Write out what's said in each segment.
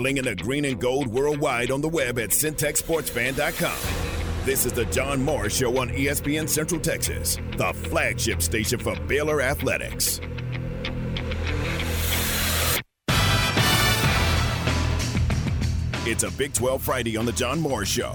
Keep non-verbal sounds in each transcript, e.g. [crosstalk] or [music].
flinging the green and gold worldwide on the web at syntechsportsfan.com. This is the John Morris Show on ESPN Central Texas, the flagship station for Baylor Athletics. It's a Big 12 Friday on the John Morris Show.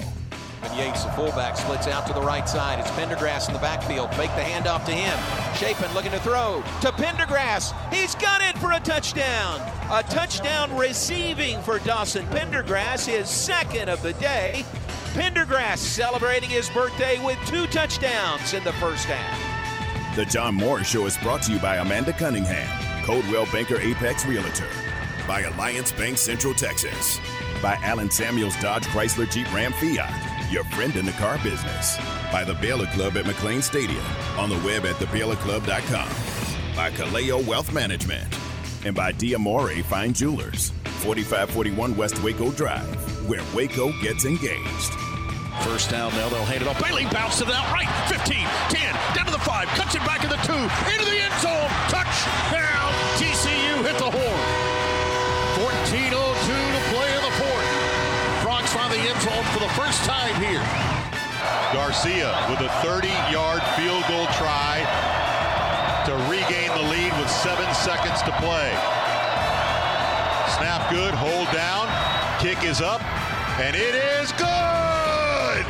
And Yates, the fullback, splits out to the right side. It's Pendergraft in the backfield. Fake the handoff to him. Shapen looking to throw to Pendergraft. He's got it for a touchdown. A touchdown receiving for Dawson Pendergraft, his second of the day. Pendergraft celebrating his birthday with two touchdowns in the first half. The John Morris Show is brought to you by Amanda Cunningham, Coldwell Banker Apex Realtor, by Alliance Bank Central Texas, by Allen Samuels Dodge Chrysler Jeep Ram Fiat, your friend in the car business, by the Baylor Club at McLane Stadium, on the web at thebaylorclub.com, by Kaleo Wealth Management, and by Diamore Fine Jewelers, 4541 West Waco Drive, where Waco gets engaged. First down now, they'll hand it off. Bailey bounced it out right. 15, 10, down to the 5, cuts it back in the 2, into the end zone. Touchdown. For the first time here. Garcia with a 30-yard field goal try to regain the lead with seven seconds to play. Snap good, hold down, kick is up, and it is good!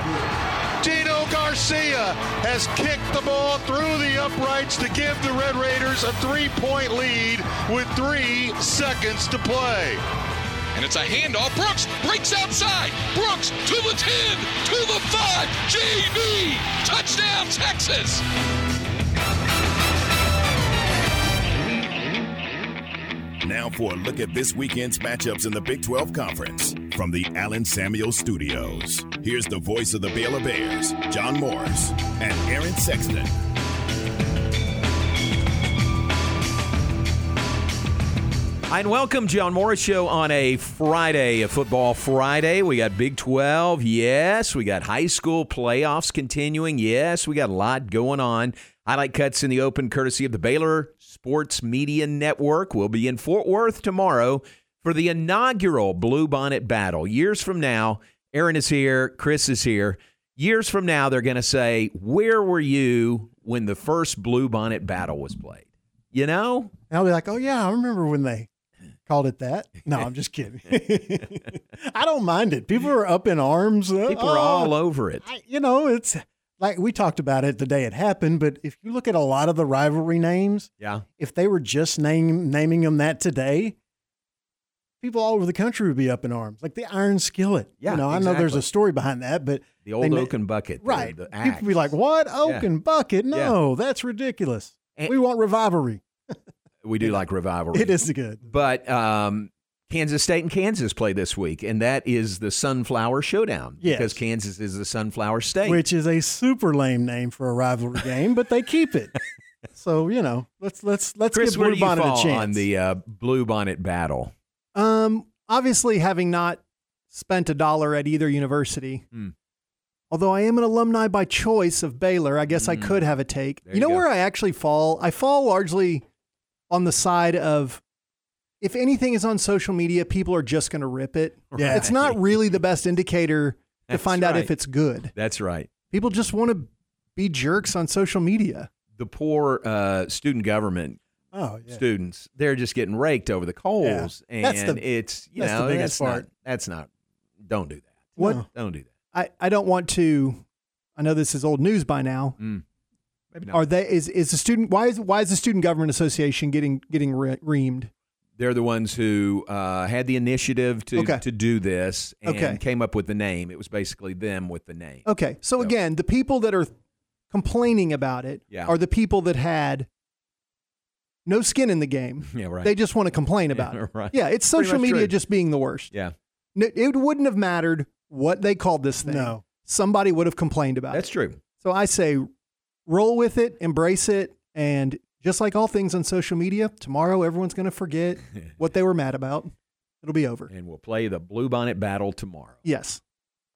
Gino Garcia has kicked the ball through the uprights to give the Red Raiders a three-point lead with three seconds to play. It's a handoff. Brooks breaks outside. Brooks to the 10, to the 5. JV. Touchdown, Texas. Now for a look at this weekend's matchups in the Big 12 Conference from the Allen Samuel Studios. Here's the voice of the Baylor Bears, John Morris, and Aaron Sexton. And welcome, John Morris Show on a Friday, a football Friday. We got Big 12, yes. We got high school playoffs continuing, yes. We got a lot going on. Highlight cuts in the open, courtesy of the Baylor Sports Media Network. We'll be in Fort Worth tomorrow for the inaugural Blue Bonnet Battle. Years from now, Aaron is here, Chris is here. Years from now, they're going to say, Where were you when the first Blue Bonnet Battle was played? You know? And I'll be like, Oh, yeah, I remember when they called it that. No, I'm just kidding. [laughs] I don't mind it. People are up in arms. Uh, people are oh, all over it. I, you know, it's like we talked about it the day it happened, but if you look at a lot of the rivalry names, Yeah. if they were just name, naming them that today, people all over the country would be up in arms. Like the Iron Skillet. Yeah, You know, I know there's a story behind that, but The old they na- oak and bucket. the- right. The, People axe. be like, what? oaken Yeah. bucket? No, that's ridiculous. And- we want revivery. [laughs] We do like rivalry. It is good. But um, Kansas State and Kansas play this week, and that is the Sunflower Showdown. Yes. Because Kansas is the Sunflower State. which is a super lame name for a rivalry game, but they keep it. [laughs] So you know, let's let's let's Chris, give Blue Bonnet a chance. on the uh, Blue Bonnet battle? Um, obviously, having not spent a dollar at either university, Hmm. although I am an alumni by choice of Baylor, I guess I Hmm. could have a take. There you know where I actually fall? I fall largely on the side of if anything is on social media, people are just going to rip it. Yeah. It's not really the best indicator to That's find out right. if it's good. That's right. People just want to be jerks on social media. The poor uh, student government oh yeah. students, they're just getting raked over the coals. And That's the- it's, you that's the know, biggest that's not, part. that's not, don't do that. What No. Don't do that. I, I don't want to. I know this is old news by now. Mm. Maybe not. Are they? Is is the student? Why is why is the student government association getting getting re- reamed? They're the ones who uh, had the initiative to, Okay. to do this and Okay. came up with the name. It was basically them with the name. Okay, so So- again, the people that are complaining about it Yeah. are the people that had no skin in the game. [laughs] Yeah, right. They just want to complain about Yeah, it. right. Yeah, it's social media true. just being the worst. yeah, N- It wouldn't have mattered what they called this thing. No. Somebody would have complained about that's it. That's true. So I say roll with it, embrace it, and just like all things on social media, tomorrow everyone's going to forget [laughs] what they were mad about. It'll be over. And we'll play the Blue Bonnet Battle tomorrow. Yes.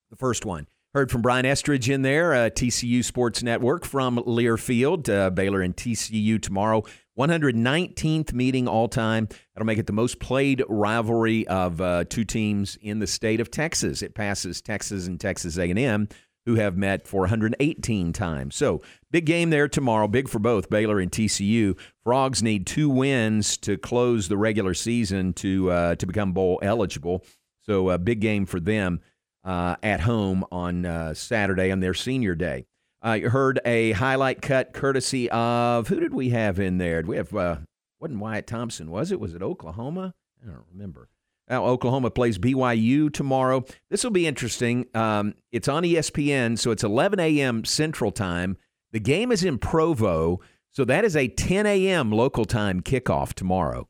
The first one. Heard from Brian Estridge in there, uh, TCU Sports Network from Learfield. Uh, Baylor and TCU tomorrow, 119th meeting all time. That'll make it the most played rivalry of uh, two teams in the state of Texas. It passes Texas and Texas A&M, who have met 418 times. So big game there tomorrow. Big for both Baylor and TCU. Frogs need two wins to close the regular season to uh, to become bowl eligible. So a big game for them uh, at home on uh, Saturday on their senior day. You heard a highlight cut courtesy of who did we have in there? Did we have uh, wasn't Wyatt Thompson? Was it? Was it Oklahoma? I don't remember. Now, Oklahoma plays BYU tomorrow. This will be interesting. Um, it's on ESPN, so it's 11 a.m. Central Time. The game is in Provo, so that is a 10 a.m. local time kickoff tomorrow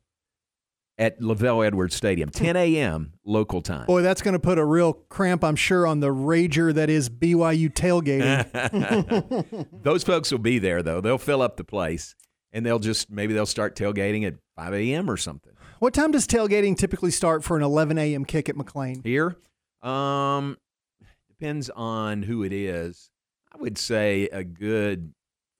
at LaVell Edwards Stadium, 10 a.m. local time. Boy, that's going to put a real cramp, I'm sure, on the rager that is BYU tailgating. [laughs] [laughs] Those folks will be there, though. They'll fill up the place, and they'll just maybe they'll start tailgating at 5 a.m. or something. What time does tailgating typically start for an 11 a.m. kick at McLane? Here, um, depends on who it is. I would say a good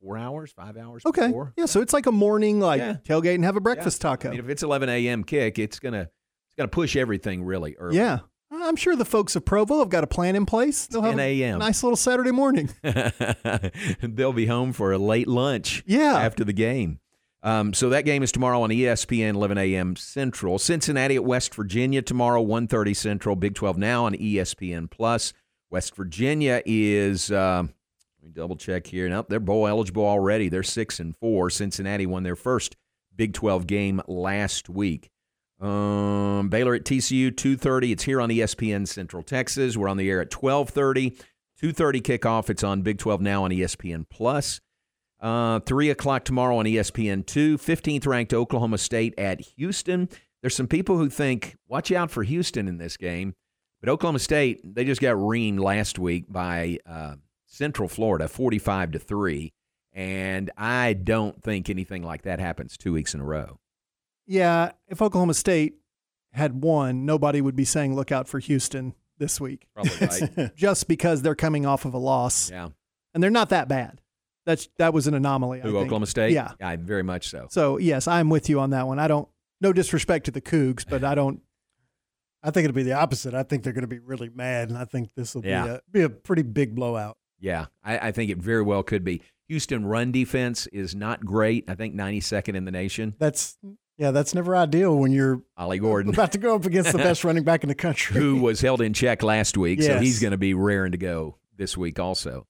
four hours, five hours. Okay. before. Yeah, so it's like a morning, like Yeah. tailgate and have a breakfast Yeah. taco. I mean, if it's 11 a.m. kick, it's gonna it's gonna push everything really early. yeah. I'm sure the folks of Provo have got a plan in place. They'll have 10 a a.m.. nice little Saturday morning. [laughs] They'll be home for a late lunch. Yeah. after the game. Um, so that game is tomorrow on ESPN, 11 a.m. Central. Cincinnati at West Virginia tomorrow, 1:30 Central. Big 12 now on ESPN Plus. West Virginia is. Uh, let me double check here. Nope, they're bowl eligible already. They're six and four. Cincinnati won their first Big 12 game last week. Um, Baylor at TCU, 2:30. It's here on ESPN Central Texas. We're on the air at 12:30. 2:30 kickoff. It's on Big 12 now on ESPN Plus. Uh, 3 o'clock tomorrow on ESPN 2. 15th ranked Oklahoma State at Houston. There's some people who think, watch out for Houston in this game. But Oklahoma State, they just got reamed last week by uh, Central Florida, 45 to 3. And I don't think anything like that happens two weeks in a row. yeah, if Oklahoma State had won, nobody would be saying look out for Houston this week. Probably [laughs] right. Just because they're coming off of a loss. yeah. And they're not that bad. That's that was an anomaly. I Who. Oklahoma State? Yeah. yeah. Very much so. So yes, I'm with you on that one. I don't no disrespect to the Cougs, but I don't I think it'll be the opposite. I think they're going to be really mad, and I think this will Yeah. be a be a pretty big blowout. Yeah, I, I think it very well could be. Houston run defense is not great. I think 92nd in the nation. That's yeah, that's never ideal when you're Ollie Gordon, about to go up against the [laughs] best running back in the country. who was held in check last week, so he's going to be raring to go this week also.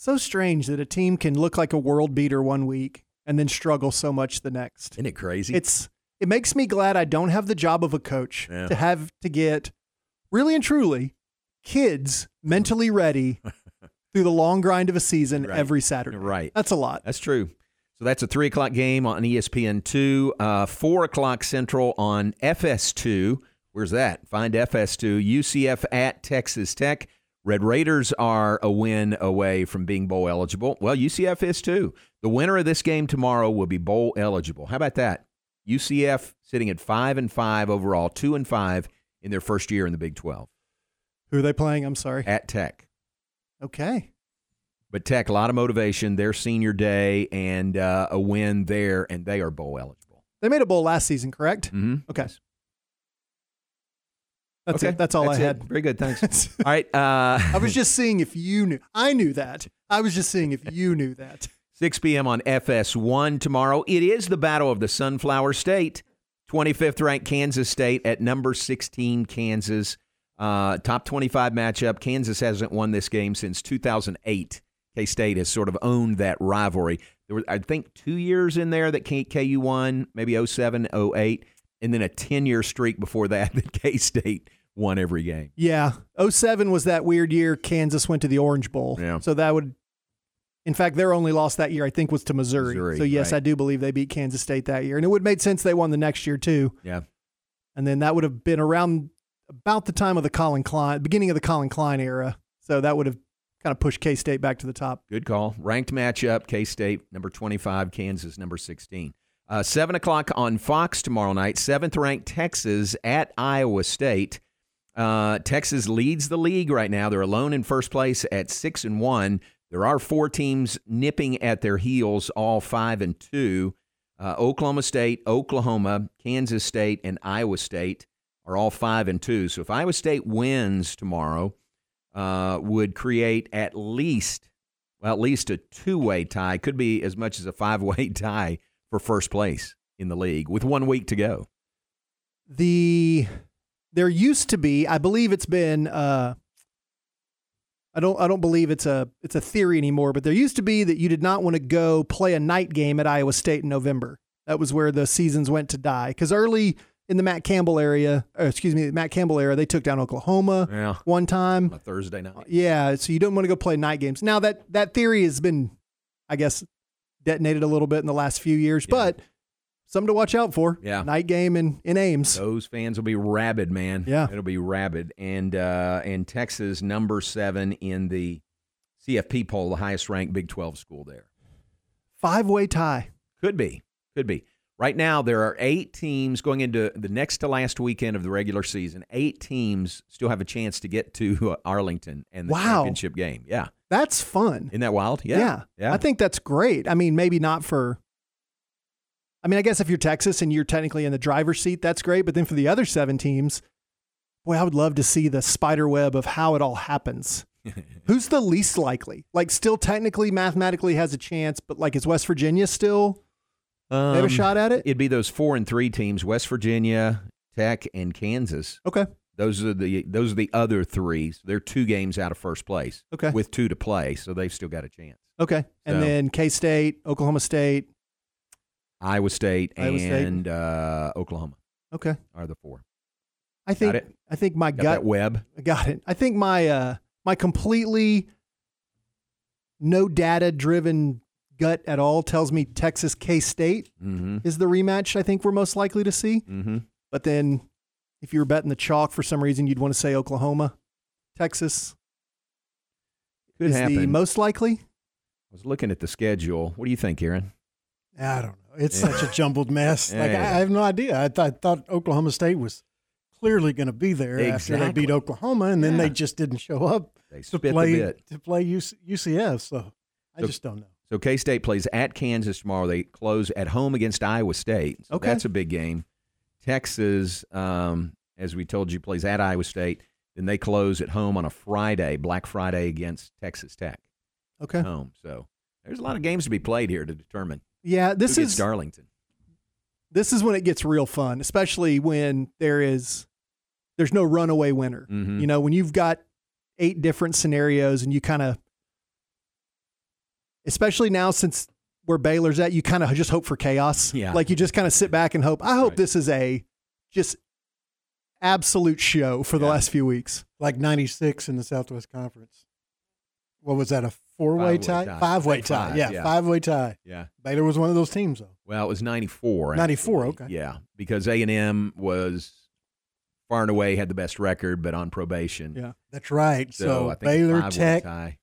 So strange that a team can look like a world beater one week and then struggle so much the next. Isn't it crazy? It's it makes me glad I don't have the job of a coach Yeah. to have to get really and truly kids mentally ready [laughs] through the long grind of a season Right. every Saturday. right. That's a lot. That's true. So that's a three o'clock game on ESPN two, uh, four o'clock Central on FS2. Where's that? Find FS2. UCF at Texas Tech. Red Raiders are a win away from being bowl eligible. Well, UCF is too. The winner of this game tomorrow will be bowl eligible. How about that? UCF sitting at five and five overall, two and five in their first year in the Big Twelve Who are they playing? I'm sorry. at Tech. Okay. But Tech, a lot of motivation. Their senior day and uh, a win there, and they are bowl eligible. They made a bowl last season, correct? Mm-hmm. Okay. That's okay, it. That's all I it. had. Very good, thanks. [laughs] all right, uh, I was just seeing if you knew. I knew that. I was just seeing if you knew that. 6 p.m. on FS1 tomorrow. It is the Battle of the Sunflower State. 25th ranked Kansas State at number 16 Kansas. Uh, top 25 matchup. Kansas hasn't won this game since 2008. K State has sort of owned that rivalry. There were, I think, two years in there that KU won, maybe 07, 08, and then a 10 year streak before that [laughs] that K State won every game. Yeah. 07 was that weird year Kansas went to the Orange Bowl. Yeah. So that would, in fact, their only loss that year, I think, was to Missouri. Missouri, so, yes, right. I do believe they beat Kansas State that year. And it would have made sense they won the next year, too. Yeah. And then that would have been around about the time of the Collin Klein, beginning of the Collin Klein era. So that would have kind of pushed K State back to the top. Good call. Ranked matchup K State, number 25, Kansas, number 16. Uh, 7 o'clock on Fox tomorrow night. Seventh ranked Texas at Iowa State. Uh, Texas leads the league right now. They're alone in first place at 6 and 1. There are four teams nipping at their heels, all 5 and 2. Uh, Oklahoma State, Oklahoma, Kansas State, and Iowa State are all five and two. So if Iowa State wins tomorrow, uh, would create at least, well, at least a two-way tie. Could be as much as a five-way [laughs] tie for first place in the league with one week to go. The there used to be, I believe it's been. Uh, I don't. I don't believe it's a it's a theory anymore. But there used to be that you did not want to go play a night game at Iowa State in November. That was where the seasons went to die. Because early in the Matt Campbell area, or excuse me, the Matt Campbell era, they took down Oklahoma Yeah. one time. On a Thursday night. Yeah, so you don't want to go play night games. Now that that theory has been, I guess, detonated a little bit in the last few years, Yeah. but something to watch out for. Yeah. night game in in Ames. Those fans will be rabid, man. Yeah. it'll be rabid. And uh, and Texas number seven in the CFP poll, the highest ranked Big Twelve school there. Five way tie. Could be, could be. Right now, there are eight teams going into the next to last weekend of the regular season. Eight teams still have a chance to get to uh, Arlington and the Wow. championship game. Yeah, That's fun. isn't that wild? Yeah. Yeah, I think that's great. I mean, maybe not for. I mean, I guess if you're Texas and you're technically in the driver's seat, that's great. But then for the other seven teams, boy, I would love to see the spider web of how it all happens. [laughs] Who's the least likely? Like, still technically, mathematically has a chance, but like, is West Virginia still they have a Um, shot at it? It'd be those four and three teams: West Virginia, Tech, and Kansas. Okay. Those are the those are the other three. So they're two games out of first place. Okay. With two to play, so they've still got a chance. Okay. And then K State, Oklahoma State. Iowa State Iowa State. and Uh, Oklahoma Okay. are the four. I think it? I think my Got gut web? I got it. I think my uh my completely no data driven gut at all tells me Texas K State Mm-hmm. is the rematch I think we're most likely to see. Mm-hmm. But then if you were betting the chalk for some reason you'd want to say Oklahoma. Texas Could is the happen. most likely. I was looking at the schedule. What do you think, Aaron? I don't know. It's Yeah. such a jumbled mess. [laughs] Like Yeah. I, I have no idea. I, th- I thought Oklahoma State was clearly going to be there after they beat Oklahoma, and then Yeah. they just didn't show up They to play to play UC, UCF. So I So- just don't know. So K State plays at Kansas tomorrow. They close at home against Iowa State. So Okay. that's a big game. Texas, um, as we told you, plays at Iowa State. Then they close at home on a Friday, Black Friday against Texas Tech. Okay. Home. So there's a lot of games to be played here to determine Yeah, this who gets is Darlington. this is when it gets real fun, especially when there is there's no runaway winner. Mhm. You know, when you've got eight different scenarios and you kind of especially now since where Baylor's at, you kind of just hope for chaos. Yeah. Like you just kind of sit back and hope. I hope Right. this is a just absolute show for the last few weeks. Like '96 in the Southwest Conference. What was that? A four-way tie? tie. Five-way tie. Yeah, yeah. five-way tie. Yeah. Baylor was one of those teams, though. Well, it was 94. 94, okay. Yeah, because A&M was far and away had the best record, but on probation. Yeah. That's right. So, So, I think Baylor Tech, tie.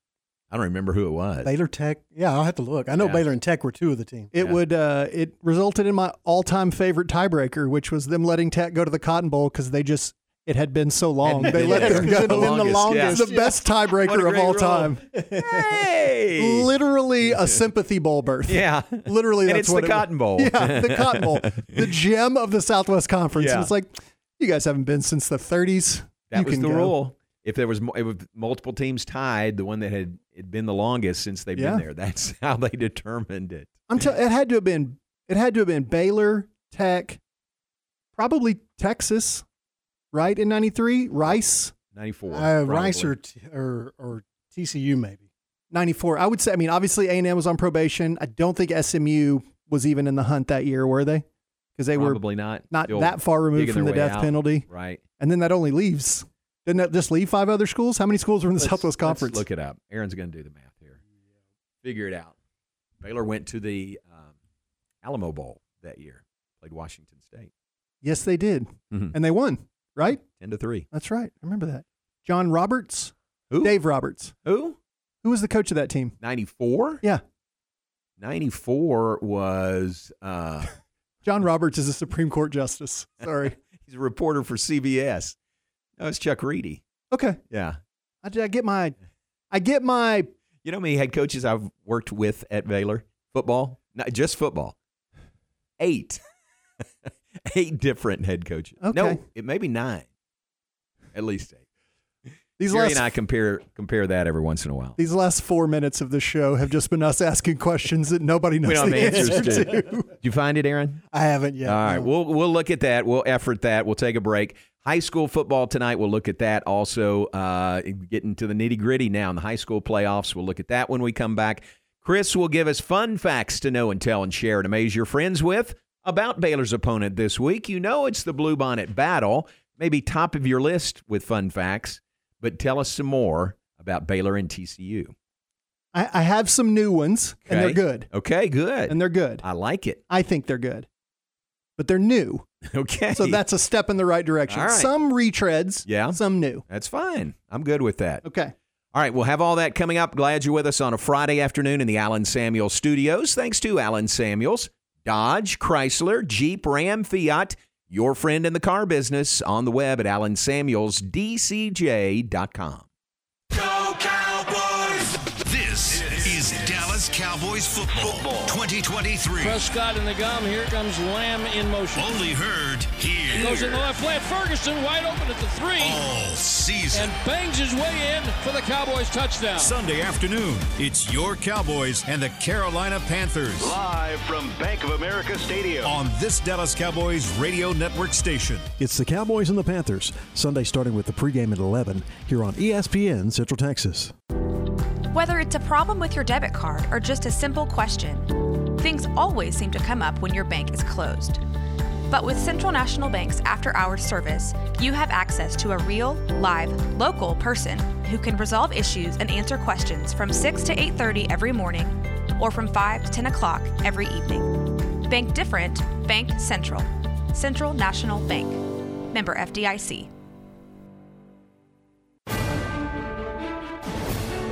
I don't remember who it was. Baylor Tech. Yeah, I'll have to look. I know Yeah. Baylor and Tech were two of the teams. It Yeah. would uh it resulted in my all-time favorite tiebreaker, which was them letting Tech go to the Cotton Bowl cuz they just it had been so long. Had They been- let yeah, them it's go. been the It's longest, the yeah. best tiebreaker of all rule. time. Hey, Literally a sympathy bowl berth. yeah, Literally, and that's it's what the it. Cotton Bowl. Yeah, the Cotton Bowl, the [laughs] gem of the Southwest Conference. Yeah. And it's like you guys haven't been since the 30s. That you was can the go. rule. If there was mo- if multiple teams tied, the one that had had been the longest since they've Yeah. been there, that's [laughs] how they determined it. I'm tell- it had to have been it had to have been Baylor, Tech, probably Texas, right in '93. Rice, 94. Uh, Rice or, or or TCU maybe. '94. I would say. I mean, obviously A and M was on probation. I don't think SMU was even in the hunt that year, were they? Because they were probably not not Still that far removed from the death out. penalty. right. And then that only leaves. Didn't that just leave five other schools? How many schools were in the Let's- Southwest let's Conference? look it up. Aaron's going to do the math here. Figure it out. Baylor went to the um, Alamo Bowl that year. Played Washington State. yes, they did, Mhm. and they won. Right? Ten to three. That's right. I remember that. John Roberts, Who? Dave Roberts. Who? Who was the coach of that team? Ninety four. Yeah, Ninety four was. Uh, [laughs] John Roberts is a Supreme Court justice. [laughs] Sorry. he's a reporter for CBS. No, it's Chuck Reedy. okay, Yeah. I, I get my, I get my. You know me head coaches I've worked with at Baylor? Football, not just football. eight, [laughs] [laughs] eight different head coaches. Okay. No, it may be nine, at least eight. These Jerry last and I compare compare that every once in a while. these last four minutes of the show have just been us asking questions that nobody knows the have answers answer to. to. Did you find it, Aaron? I haven't yet. All right, no. we'll we'll look at that. We'll effort that. We'll take a break. High school football tonight. We'll look at that. Also, uh, getting to the nitty gritty now in the high school playoffs. We'll look at that when we come back. Chris will give us fun facts to know and tell and share and amaze your friends with about Baylor's opponent this week. You know it's the Bluebonnet Battle. Maybe top of your list with fun facts, but tell us some more about Baylor and TCU. I, I have some new ones, and they're good. Okay, good. And they're good. I like it. I think they're good, but they're new. [laughs] Okay. So that's a step in the right direction. All right. Some retreads, Yeah. some new. That's fine. I'm good with that. Okay. All right, we'll have all that coming up. Glad you're with us on a Friday afternoon in the Allen Samuels studios. Thanks to Allen Samuels, Dodge, Chrysler, Jeep, Ram, Fiat, your friend in the car business on the web at allensamuelsdcj.com. football, 2023. Prescott in the gum. Here comes Lamb in motion. Only heard here Goes in the left flat. Ferguson wide open at the three. all season. And bangs his way in for the Cowboys touchdown. Sunday afternoon, it's your Cowboys and the Carolina Panthers Live from Bank of America Stadium. on this Dallas Cowboys radio network station. It's the Cowboys and the Panthers, Sunday starting with the pregame at 11 here on ESPN Central Texas. Whether it's a problem with your debit card or just a simple question, things always seem to come up when your bank is closed. But with Central National Bank's after hours service, you have access to a real, live, local person who can resolve issues and answer questions from 6 to 8:30 every morning or from 5 to 10 o'clock every evening. Bank different, Bank Central. Central National Bank. Member FDIC.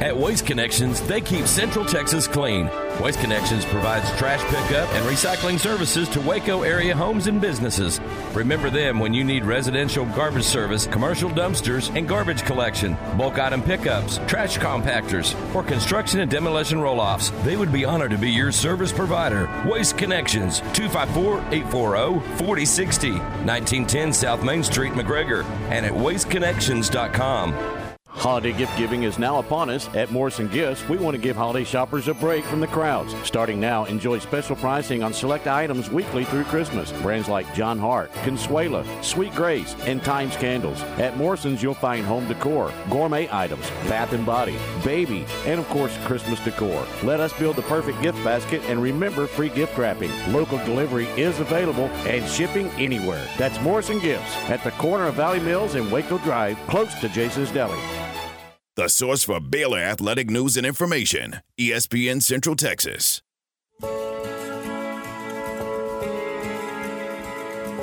At Waste Connections, they keep Central Texas clean. Waste Connections provides trash pickup and recycling services to Waco area homes and businesses. Remember them when you need residential garbage service, commercial dumpsters, and garbage collection, bulk item pickups, trash compactors, or construction and demolition roll offs. They would be honored to be your service provider. Waste Connections, 254 840 4060, 1910 South Main Street, McGregor, and at wasteconnections.com. Holiday gift giving is now upon us. At Morrison Gifts, we want to give holiday shoppers a break from the crowds. Starting now, enjoy special pricing on select items weekly through Christmas. Brands like Jon Hart, Consuela, Sweet Grace, and Thymes Candles. At Morrison's, you'll find home decor, gourmet items, bath and body, baby, and of course, Christmas decor. Let us build the perfect gift basket and remember free gift wrapping. Local delivery is available and shipping anywhere. That's Morrison Gifts at the corner of Valley Mills and Waco Drive, close to Jason's Deli. The source for Baylor athletic news and information, ESPN Central Texas.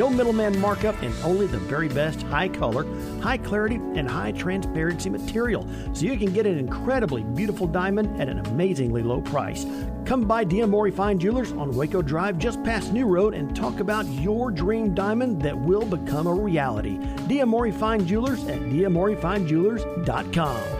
No middleman markup and only the very best high color, high clarity, and high transparency material. So you can get an incredibly beautiful diamond at an amazingly low price. Come by Diamore Fine Jewelers on Waco Drive just past New Road and talk about your dream diamond that will become a reality. Diamore Fine Jewelers at diamorefinejewelers.com.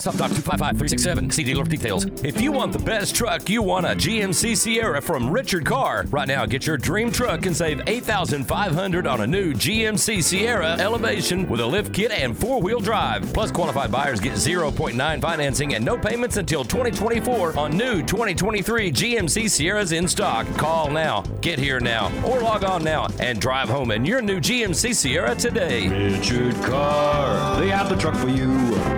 Stop Doc 255-367. See dealer for details. If you want the best truck, you want a GMC Sierra from Richard Carr. Right now, get your dream truck and save 8,500 on a new GMC Sierra Elevation with a lift kit and four-wheel drive. Plus, qualified buyers get 0.9 financing and no payments until 2024 on new 2023 GMC Sierras in stock. Call now, get here now, or log on now and drive home in your new GMC Sierra today. Richard Carr, they have the truck for you.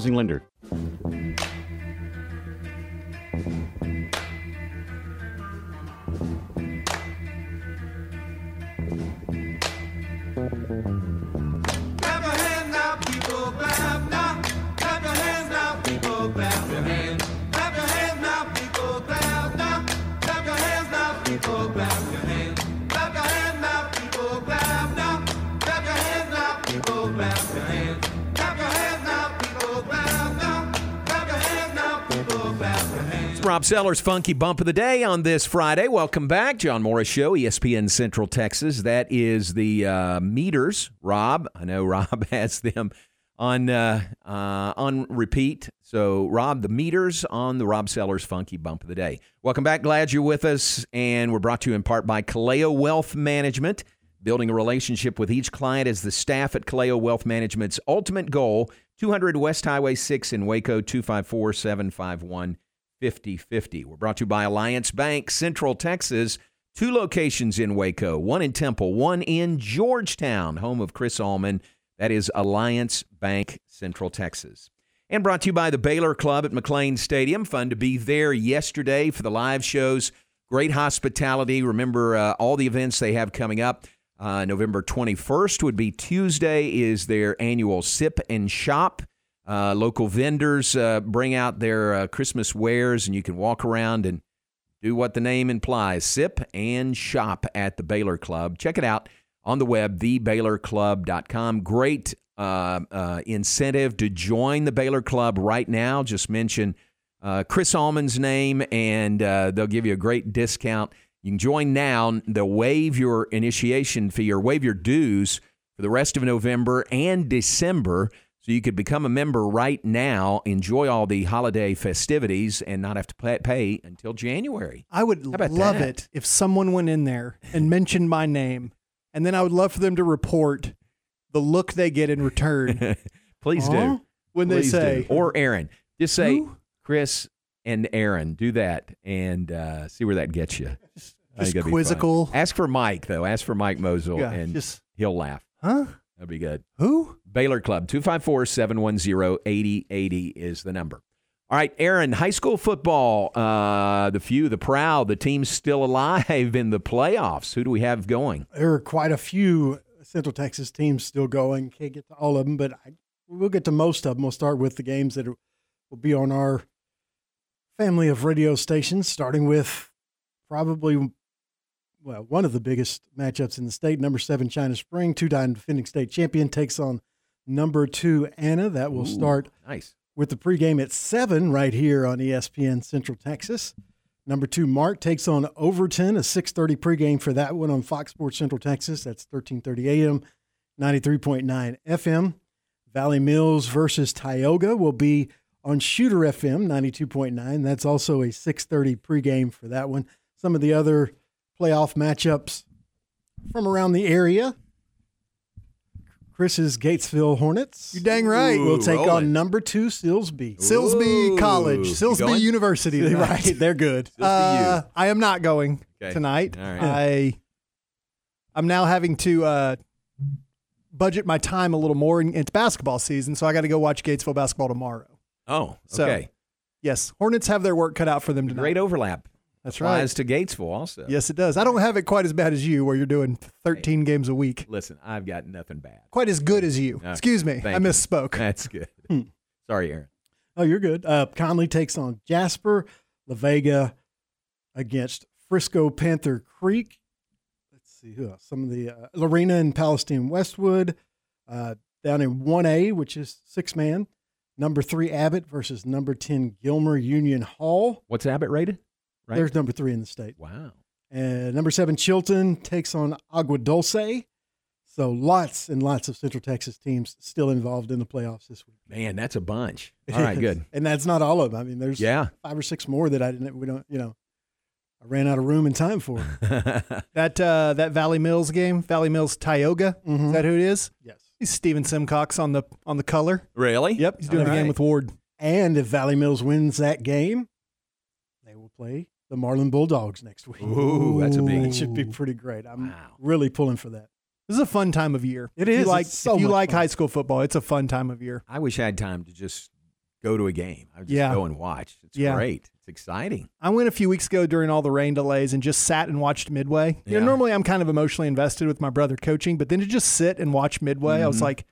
lender. Rob Sellers' Funky Bump of the Day on this Friday. Welcome back, John Morris Show, ESPN Central Texas. That is the uh, meters. Rob, I know [laughs] Rob has them on uh, uh, on repeat. So, Rob, the meters on the Rob Sellers' Funky Bump of the Day. Welcome back. Glad you're with us, and we're brought to you in part by Kaleo Wealth Management. Building a relationship with each client is the staff at Kaleo Wealth Management's ultimate goal. 200 West Highway 6 in Waco, 254 751 5050. We're brought to you by Alliance Bank, Central Texas. Two locations in Waco, one in Temple, one in Georgetown, home of Chris Allman. That is Alliance Bank, Central Texas. And brought to you by the Baylor Club at McLane Stadium. Fun to be there yesterday for the live shows. Great hospitality. Remember uh, all the events they have coming up. Uh, November 21st would be Tuesday, is their annual Sip and Shop. Uh, local vendors uh, bring out their uh, Christmas wares, and you can walk around and do what the name implies sip and shop at the Baylor Club. Check it out on the web, thebaylorclub.com. Great uh, uh, incentive to join the Baylor Club right now. Just mention uh, Chris Allman's name, and they'll give you a great discount. You can join now. They'll waive your initiation fee or waive your dues for the rest of November and December. So you could become a member right now, enjoy all the holiday festivities, and not have to pay, until January. I would love that? it if someone went in there and mentioned my name, and then I would love for them to report the look they get in return. [laughs] Please Huh? do. When they Please do. say, or Aaron, just say Chris and Aaron. Do that and uh, see where that gets you. [laughs] Just that'd be fun. quizzical. Ask for Mike though. Ask for Mike Mosel, Yeah, and just- he'll laugh. huh? That'd be good. Who? Baylor Club, 254 710 8080 is the number. All right, Aaron, high school football, uh, the few, the proud, the team's still alive [laughs] in the playoffs. Who do we have going? There are quite a few Central Texas teams still going. Can't get to all of them, but I, we'll get to most of them. We'll start with the games that are, will be on our family of radio stations, starting with probably well one of the biggest matchups in the state. Number seven China Spring, two-time defending state champion, takes on number two Anna. That will Ooh, start nice. with the pregame at seven right here on ESPN Central Texas. Number two, Mart takes on Overton, a 6:30 pregame for that one on Fox Sports Central Texas. That's 13:30 a.m., 93.9 FM. Valley Mills versus Tioga will be on Shooter FM 92.9. That's also a 6:30 pregame for that one. Some of the other playoff matchups from around the area. Chris's Gatesville Hornets. You're dang right. We'll take rolling. on number two Silsbee. Silsbee College, Silsbee University. [laughs] tonight. right, they're good. Uh, I am not going Okay. tonight. All right. I I'm now having to uh, budget my time a little more. And It's basketball season, so I got to go watch Gatesville basketball tomorrow. Oh, So, okay. Yes, Hornets have their work cut out for them tonight. Great overlap. That's Applies right. to Gatesville also. Yes, it does. I don't have it quite as bad as you, where you're doing 13 games a week. Listen, I've got nothing bad. Quite as good as you. Okay, Excuse me, thank I you. misspoke. That's good. [laughs] Sorry, Aaron. Oh, you're good. Uh, Connally takes on Jasper. La Vega against Frisco Panther Creek. Let's see who else. Some of the uh, Lorena and Palestine Westwood uh, down in 1A, which is six man. Number three Abbott versus number 10 Gilmer Union Hill. What's Abbott rated? Right. There's number three in the state. Wow. And number seven Chilton takes on Agua Dulce. So lots and lots of Central Texas teams still involved in the playoffs this week. Man, that's a bunch. [laughs] All right, good. and that's not all of them. I mean, there's Yeah. five or six more that I didn't. We don't. You know, I ran out of room and time for. [laughs] That uh, that Valley Mills game, Valley Mills Tioga. Is that who it is? Yes. He's Steven Simcox on the on the color. Really? Yep. He's doing All a game with Ward. And if Valley Mills wins that game, they will play the Marlin Bulldogs next week. Ooh, that's a big- It should be pretty great. I'm really pulling for that. This is a fun time of year. It If. You like so if you like fun. high school football, it's a fun time of year. I wish I had time to just go to a game. I would just Yeah. go and watch. It's Yeah. great. It's exciting. I went a few weeks ago during all the rain delays and just sat and watched Midway. You Yeah. know, normally I'm kind of emotionally invested with my brother coaching, but then to just sit and watch Midway, I was Mhm. like,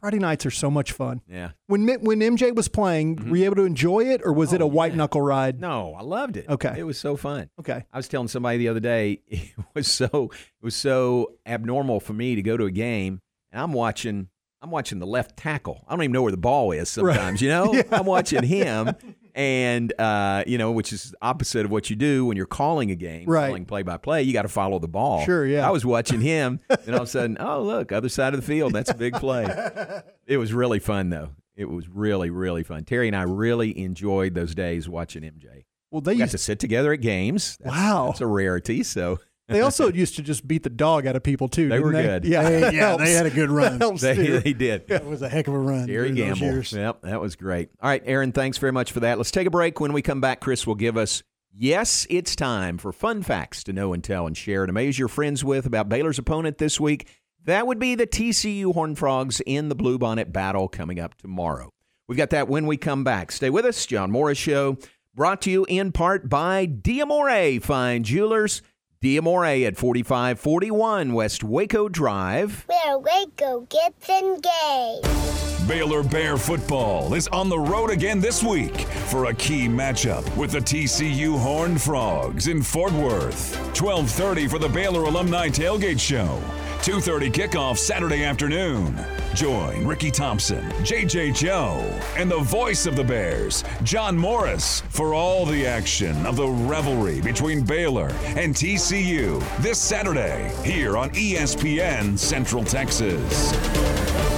Friday nights are so much fun. Yeah. When when MJ was playing, Mm-hmm. were you able to enjoy it, or was it a Oh, white knuckle ride? No, I loved it. Okay. It was so fun. Okay. I was telling somebody the other day [laughs] it was so it was so abnormal for me to go to a game and I'm watching I'm watching the left tackle. I don't even know where the ball is Right. sometimes, you know? [laughs] Yeah. I'm watching him [laughs] and uh, you know, which is opposite of what you do when you're calling a game, Right. calling play by play, you got to follow the ball. Sure, yeah. I was watching him [laughs] and all of a sudden, oh, look, other side of the field, that's a big play. [laughs] It was really fun though. It was really really fun. Terry and I really enjoyed those days watching MJ. Well, they We got used to sit together at games. That's, Wow. that's a rarity. So They also [laughs] used to just beat the dog out of people too. They didn't were they? good. Yeah, They- yeah, they had a good run. [laughs] They, they did. It was a heck of a run. Gary during those Gamble. years. Yep, that was great. All right, Aaron, thanks very much for that. Let's take a break. When we come back, Chris will give us. Yes, it's time for fun facts to know and tell and share and amaze your friends with about Baylor's opponent this week. That would be the TCU Horned Frogs in the Bluebonnet battle coming up tomorrow. We've got that when we come back. Stay with us. John Morris Show, brought to you in part by Diamore Fine Jewelers. Diamore at 4541 West Waco Drive. Where Waco gets engaged. Baylor Bear football is on the road again this week for a key matchup with the TCU Horned Frogs in Fort Worth. 12:30 for the Baylor Alumni Tailgate Show. 2:30 kickoff Saturday afternoon. Join Ricky Thompson, JJ Joe, and the voice of the Bears, John Morris, for all the action of the revelry between Baylor and TCU this Saturday here on ESPN Central Texas.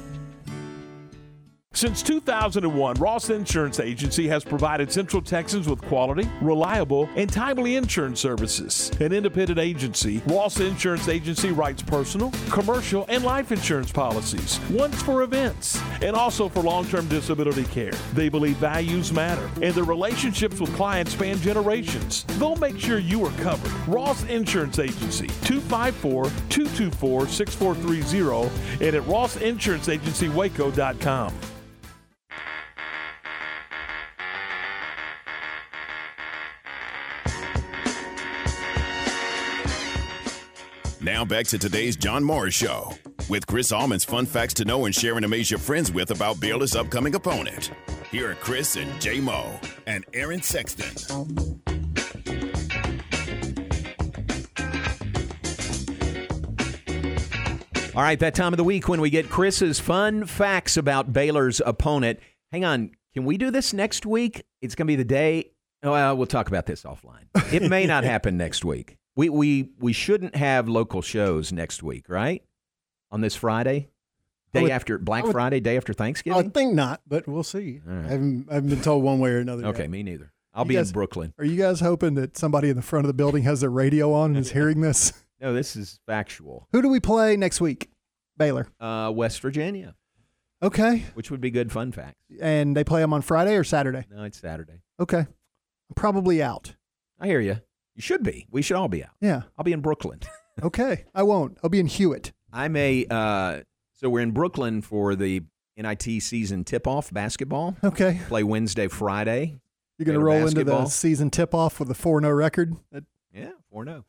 Since 2001, Ross Insurance Agency has provided Central Texans with quality, reliable, and timely insurance services. An independent agency, Ross Insurance Agency writes personal, commercial, and life insurance policies, once for events, and also for long term disability care. They believe values matter, and their relationships with clients span generations. They'll make sure you are covered. Ross Insurance Agency, 254 224 6430, and at rossinsuranceagencywaco.com. Now back to today's John Morris Show with Chris Allman's fun facts to know and share and amaze your friends with about Baylor's upcoming opponent. Here are Chris and J Mo and Aaron Sexton. All right, that time of the week when we get Chris's fun facts about Baylor's opponent. Hang on, can we do this next week? It's going to be the day. Well, we'll talk about this offline. It may not [laughs] happen next week. We we we shouldn't have local shows next week, right? On this Friday, day would- after Black would- Friday, day after Thanksgiving. I think not, but we'll see. Right. I, haven't, I haven't been told one way or another. Okay, yet. me neither. I'll You be guys- in Brooklyn. Are you guys hoping that somebody in the front of the building has their radio on and is [laughs] hearing this? No, this is factual. Who do we play next week? Baylor. Uh, West Virginia, Okay. which would be good fun fact. And they play them on Friday or Saturday? No, it's Saturday. Okay. I'm probably out. I hear you. You should be. We should all be out. Yeah. I'll be in Brooklyn. [laughs] Okay. I won't. I'll be in Hewitt. I may. Uh, so we're in Brooklyn for the NIT season tip-off basketball. Okay. Play Wednesday, Friday. You're going to roll into the season tip off with a 4 0 record? Yeah, four no.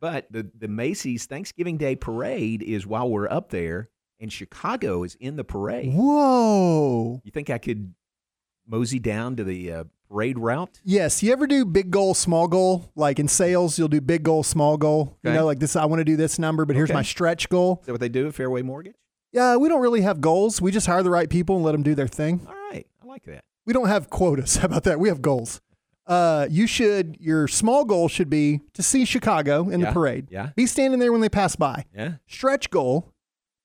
But the the Macy's Thanksgiving Day parade is while we're up there, and Chicago is in the parade. Whoa. You think I could mosey down to the uh, parade route? Yes. You ever do big goal, small goal? Like in sales, you'll do big goal, small goal. You know, like this, I want to do this number, but here's Okay. my stretch goal. Is that what they do at Fairway Mortgage? Yeah, we don't really have goals. We just hire the right people and let them do their thing. All right, I like that. We don't have quotas. [laughs] How about that? We have goals. Uh, you should, your small goal should be to see Chicago in Yeah, the parade. yeah. Be standing there when they pass by. Yeah. Stretch goal,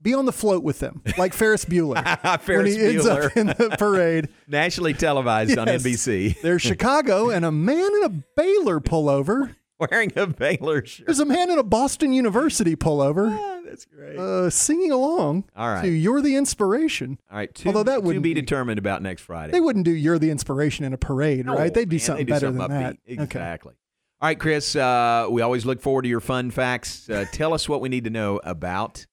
be on the float with them, like Ferris Bueller. [laughs] Ferris when he ends up Bueller. in the [laughs] parade. Nationally televised on NBC. There's Chicago and a man in a Baylor pullover. [laughs] Wearing a Baylor shirt. There's a man in a Boston University pullover. that's great. Uh, singing along All right. to "You're the Inspiration." All right. To, Although that wouldn't be determined about next Friday. They wouldn't do "You're the Inspiration" in a parade, No, right? They'd do man, something do better something than that. upbeat. Exactly. All right, Chris. Uh, we always look forward to your fun facts. Uh, tell us what we need to know about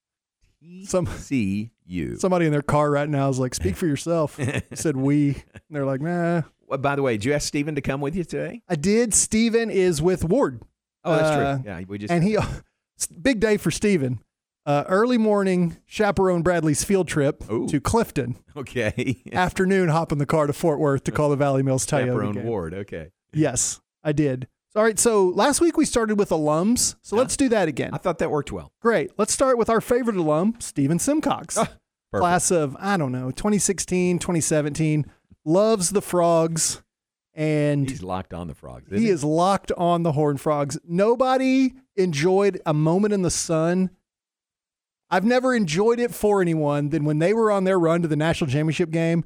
Some TCU. somebody in their car right now is like, "Speak for yourself." [laughs] Said we. And they're like, "Nah." Well, by the way, did you ask Stephen to come with you today? I did. Steven is with Ward. Oh, that's Uh, true. Yeah, we just and he [laughs] big day for Steven. Uh, early morning chaperone Bradley's field trip to Clifton. okay. [laughs] Afternoon, hop in the car to Fort Worth to call the Valley Mills Toyota Chaperone. Ward. Okay. Yes, I did. All right, so last week we started with alums, so let's do that again. I thought that worked well. Great. Let's start with our favorite alum, Steven Simcox. Ah. Class of, I don't know, 2016, 2017. Loves the frogs, and He's locked on the frogs. isn't he is locked on the horn Frogs. Nobody enjoyed a moment in the sun. I've never enjoyed it for anyone than when they were on their run to the national championship game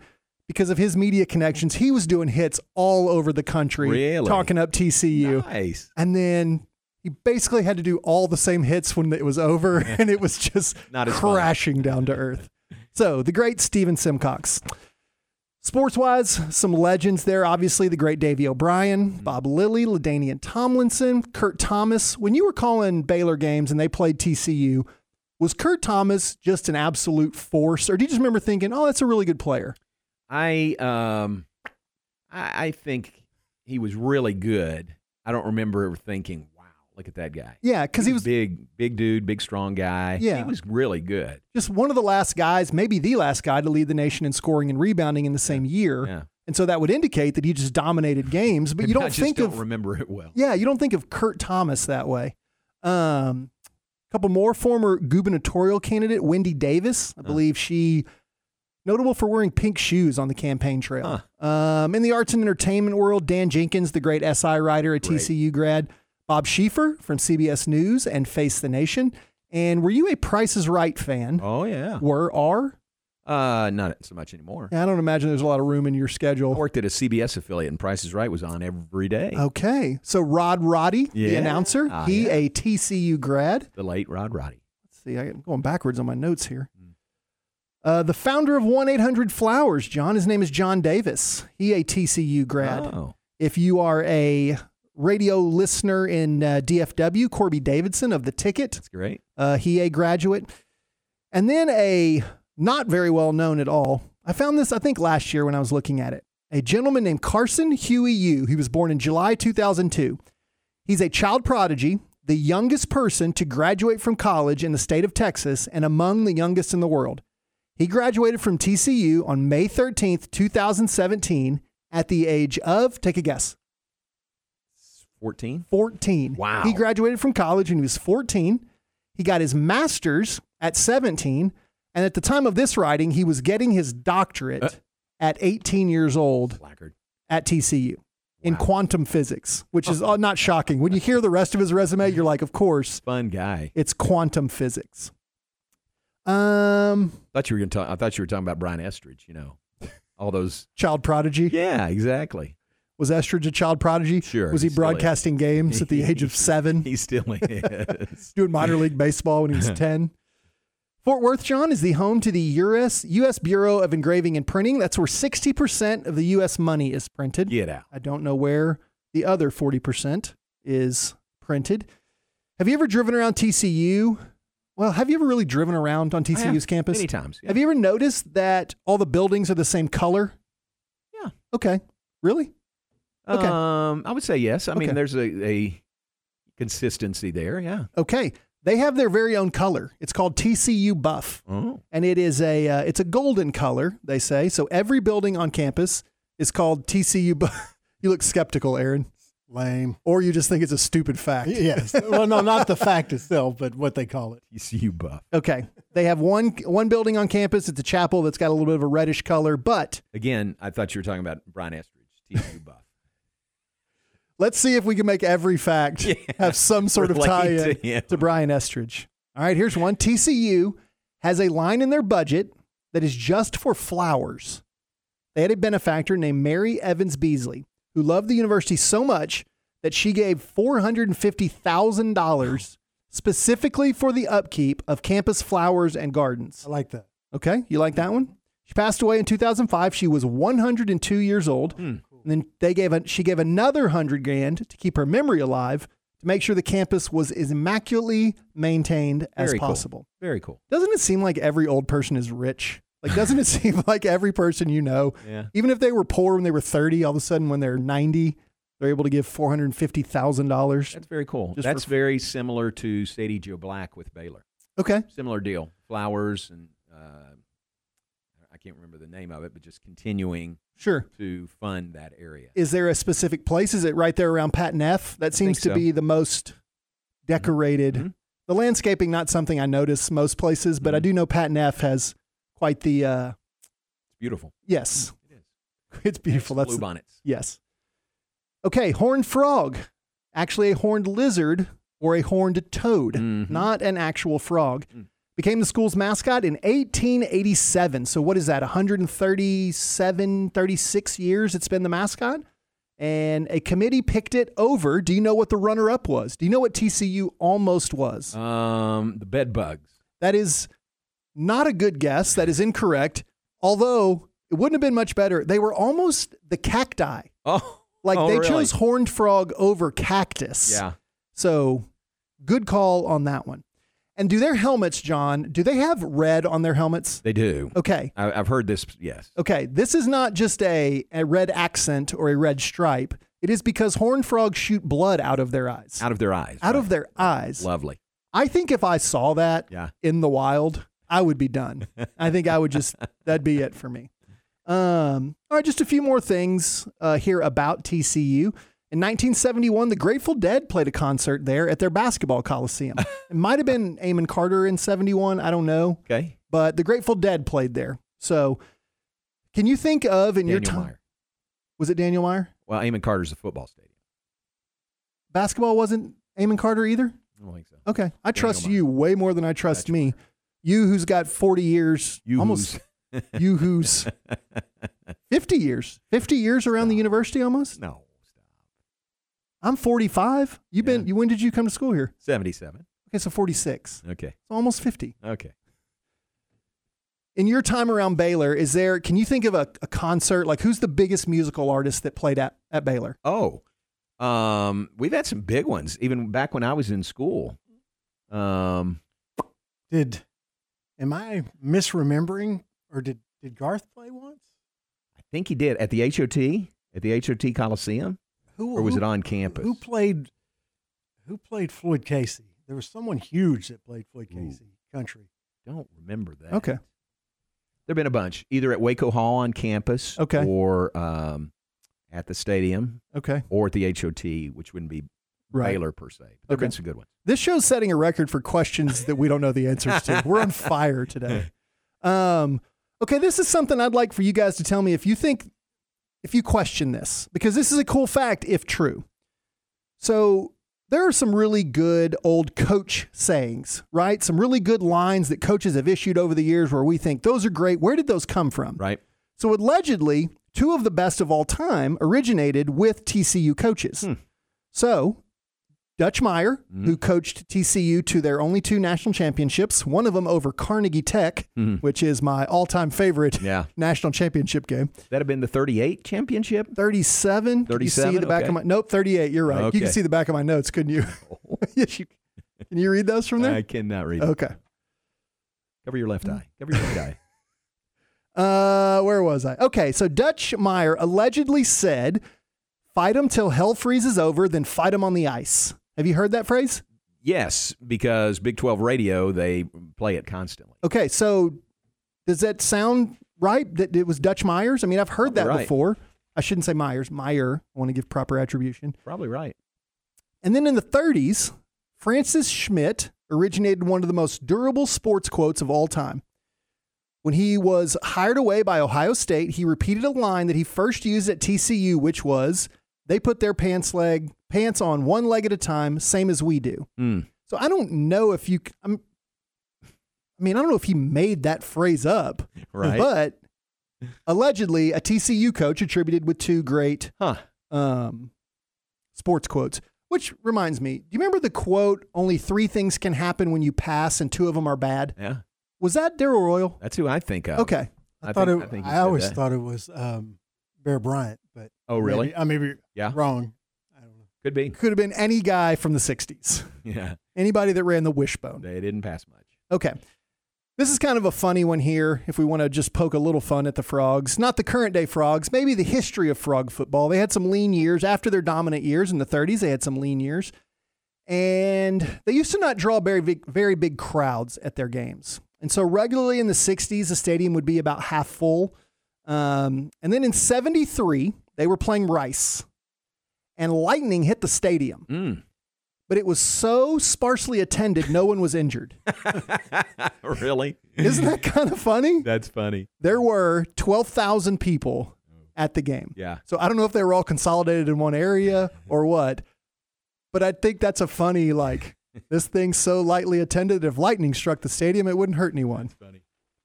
because of his media connections. He was doing hits all over the country, Really? talking up TCU. Nice. And then he basically had to do all the same hits when it was over, [laughs] and it was just Not crashing down to earth. So the great Steven Simcox. Sports wise, some legends there. Obviously, the great Davey O'Brien, mm-hmm. Bob Lilly, LaDainian Tomlinson, Kurt Thomas. When you were calling Baylor games and they played TCU, was Kurt Thomas just an absolute force, or do you just remember thinking, "Oh, that's a really good player"? I um, I, I think he was really good. I don't remember ever thinking, "Wow, look at that guy." Yeah, because he was big, big dude, big strong guy. Yeah. he was really good. just one of the last guys, maybe the last guy to lead the nation in scoring and rebounding in the same year. Yeah. And so that would indicate that he just dominated games, but [laughs] you don't just think don't of remember it well. Yeah, you don't think of Kurt Thomas that way. Um, a couple more former gubernatorial candidate Wendy Davis. I believe she notable for wearing pink shoes on the campaign trail. Um, in the arts and entertainment world, Dan Jenkins, the great SI writer, a TCU grad. Bob Schieffer from CBS News and Face the Nation. And were you a Price is Right fan? Oh yeah. Were are? Uh, not so much anymore. I don't imagine there's a lot of room in your schedule. I worked at a CBS affiliate, and Price is Right was on every day. Okay, so Rod Roddy, the announcer, Ah, he yeah. a TCU grad. The late Rod Roddy. Let's see, I'm going backwards on my notes here. Uh, the founder of 1 800 Flowers, John, his name is John Davis. He a TCU grad. Oh. If you are a radio listener in uh, DFW, Corby Davidson of The Ticket, That's great. uh, he a graduate. And then a not very well known at all. I found this, I think, last year when I was looking at it. A gentleman named Carson Huey-You. He was born in July 2002. He's a child prodigy, the youngest person to graduate from college in the state of Texas, and among the youngest in the world. He graduated from TCU on May 13th, 2017, at the age of, take a guess, 14? 14. Wow. He graduated from college when he was 14. He got his master's at 17. And at the time of this writing, he was getting his doctorate Uh. at 18 years old Blackguard. at TCU in quantum physics, which is uh, not shocking. When you hear the rest of his resume, you're like, of course, Fun guy. it's quantum physics. Um, Thought you were going to talk. I thought you were talking about Brian Estridge. You know, all those. child prodigy. Yeah, exactly. Was Estridge a child prodigy? Sure, Was he broadcasting games at the [laughs] age of seven? He still is. [laughs] doing minor league baseball when he was [laughs] 10. Fort Worth, John, is the home to the US, US Bureau of Engraving and Printing. That's where 60% of the US money is printed. Get out. I don't know where the other 40% is printed. Have you ever driven around TCU? Well, have you ever really driven around on have TCU's campus? many times, yeah. Have you ever noticed that all the buildings are the same color? Yeah. Okay. Really? Okay. Um, I would say yes. I Okay. mean, there's a, a consistency there. Yeah. Okay. They have their very own color. It's called TCU Buff. Oh. and it is a uh, it's a golden color they say so every building on campus is called tcu bu- [laughs] you look skeptical aaron Lame. or you just think it's a stupid fact Yes. well, no, not the fact itself, but what they call it. TCU buff. okay they have one one building on campus it's a chapel that's got a little bit of a reddish color but Again, I thought you were talking about Brian Estridge, TCU buff. [laughs] let's see if we can make every fact [laughs] have some sort of tie to in him. to brian estridge all right here's one tcu has a line in their budget that is just for flowers They had a benefactor named Mary Evans Beasley who loved the university so much that she gave $450,000 specifically for the upkeep of campus flowers and gardens. I like that. Okay, you like that one? She passed away in 2005. She was 102 years old. Hmm. And then they gave a, she gave another 100 grand to keep her memory alive to make sure the campus was as immaculately maintained as Very cool. possible. Very cool. Doesn't it seem like every old person is rich? Like, doesn't it [laughs] seem like every person you know, Yeah. even if they were poor when they were 30, all of a sudden when they're 90, they're able to give $450,000? That's very cool. That's for- very similar to Sadie Joe Black with Baylor. Okay. Similar deal. Flowers and uh, I can't remember the name of it, but just continuing Sure. to fund that area. Is there a specific place? Is it right there around Pat Neff? That seems think to be the most decorated. Mm-hmm. The landscaping, not something I notice most places, but I do know Pat Neff has quite the. Uh, It's beautiful. yes, [laughs] it's It's beautiful. That's Blue bonnets. Yes. Okay, horned frog, actually a horned lizard or a horned toad, Mm-hmm. not an actual frog. Mm. Became the school's mascot in 1887. So what is that? 137, 36 years it's been the mascot? And a committee picked it over. Do you know what the runner up was? Do you know what TCU almost was? Um, the bed bugs. That is not a good guess. That is incorrect. Although it wouldn't have been much better. They were almost the cacti. Oh, Like oh, they really? chose horned frog over cactus. Yeah. So good call on that one. And do their helmets, John, do they have red on their helmets? They do. Okay. I, I've heard this. Yes. Okay. This is not just a, a red accent or a red stripe. It is because horned frogs shoot blood out of their eyes. Out of their eyes. Out of their eyes. Lovely. I think if I saw that Yeah. in the wild, I would be done. I think I would just [laughs] that'd be it for me. Um, all right, just a few more things uh, here about TCU. In 1971, the Grateful Dead played a concert there at their basketball coliseum. it might have been [laughs] Amon Carter in 71. I don't know. Okay. But the Grateful Dead played there. So, can you think of in your time? Was it Daniel Meyer? Well, Amon Carter's a football stadium. Basketball wasn't Amon Carter either. I don't think so. Okay, I trust you way more than I trust me. You who's got 40 years, You almost who's- [laughs] you who's 50 years, 50 years around the university almost. No. I'm 45. You've been. You when did you come to school here? 77. Okay, so 46. Okay. So almost 50. Okay. In your time around Baylor, is there? Can you think of a, a concert like who's the biggest musical artist that played at at Baylor? Oh, um, we've had some big ones even back when I was in school. Um, Did am I misremembering, or did did Garth play once? I think he did at the HOT at the HOT Coliseum, Who or was who- it on campus? Who played? Who played Floyd Casey? There was someone huge that played Floyd Casey. Country. Don't remember that. Okay. There've been a bunch, either at Waco Hall on campus, Okay. or um, at the stadium, Okay. or at the HOT, which wouldn't be Right. Baylor per se. There've Okay. been some good ones. This show's setting a record for questions that we don't know the answers to. [laughs] We're on fire today. Um, okay, this is something I'd like for you guys to tell me if you think, if you question this, because this is a cool fact if true. So there are some really good old coach sayings, right? Some really good lines that coaches have issued over the years where we think those are great. Where did those come from? Right. So allegedly, two of the best of all time originated with TCU coaches. So Dutch Meyer, who coached TCU to their only two national championships, one of them over Carnegie Tech, which is my all-time favorite Yeah. [laughs] national championship game. That'd have been the 38 championship? 37. You see the back okay. of my Nope, 38. You're right. You can see the back of my notes, couldn't you? [laughs] [laughs] yes, you Can you read those from there? I cannot read. Okay. Cover your left eye. Cover your right eye. Uh, where was I? Okay, so Dutch Meyer allegedly said, "Fight them till hell freezes over, then fight them on the ice." Have you heard that phrase? Yes, because Big 12 radio, they play it constantly. Okay, so does that sound right? That it was Dutch Myers? I mean, I've heard that right. before. I shouldn't say Myers, Meyer. I want to give proper attribution. Probably right. And then in the 30s, Francis Schmidt originated one of the most durable sports quotes of all time. When he was hired away by Ohio State, he repeated a line that he first used at TCU, which was, "They put their pants leg pants on one leg at a time, same as we do." Mm. So I don't know if you. I'm, I mean, I don't know if he made that phrase up, Right. But allegedly, a TCU coach attributed with two great um, sports quotes. Which reminds me, do you remember the quote? Only three things can happen when you pass, and two of them are bad. Yeah. Was that Darrell Royal? That's who I think of. Okay. I, thought think- it. I, think he always that. thought it was um, Bear Bryant, but Oh, really? Maybe, I may be Yeah. wrong. I don't know. Could be. Could have been any guy from the '60s. [laughs] Yeah. Anybody that ran the wishbone. They didn't pass much. Okay. This is kind of a funny one here if we want to just poke a little fun at the frogs. Not the current day frogs, maybe the history of frog football. They had some lean years after their dominant years in the 30s. They had some lean years. And they used to not draw very big, very big crowds at their games. And so regularly in the 60s, the stadium would be about half full. Um, and then in 73, they were playing Rice. And lightning hit the stadium. Mm. But it was so sparsely attended, no one was injured. [laughs] really? Isn't that kind of funny? That's funny. There were 12,000 people oh. at the game. Yeah. So I don't know if they were all consolidated in one area [laughs] or what, but I think that's a funny, like, this thing's so lightly attended. If lightning struck the stadium, it wouldn't hurt anyone. funny.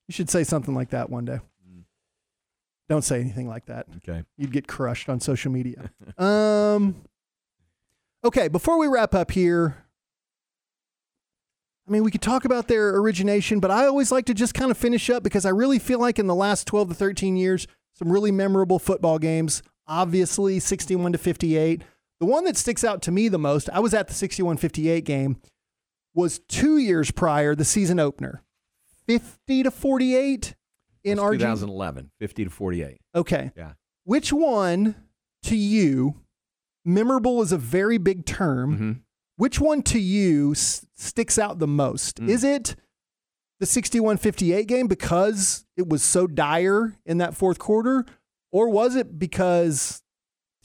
You should say something like that one day. Don't say anything like that. Okay. You'd get crushed on social media. [laughs] um, okay, before we wrap up here, I mean, we could talk about their origination, but I always like to just kind of finish up because I really feel like in the last 12 to 13 years, some really memorable football games. Obviously, 61 to 58. The one that sticks out to me the most, I was at the 61 58 game, was two years prior, the season opener. 50 to 48 in RG. 2011, 50 to 48. Okay. Yeah. Which one to you, memorable is a very big term. Mm-hmm. Which one to you s- sticks out the most? Mm. Is it the 61 58 game because it was so dire in that fourth quarter? Or was it because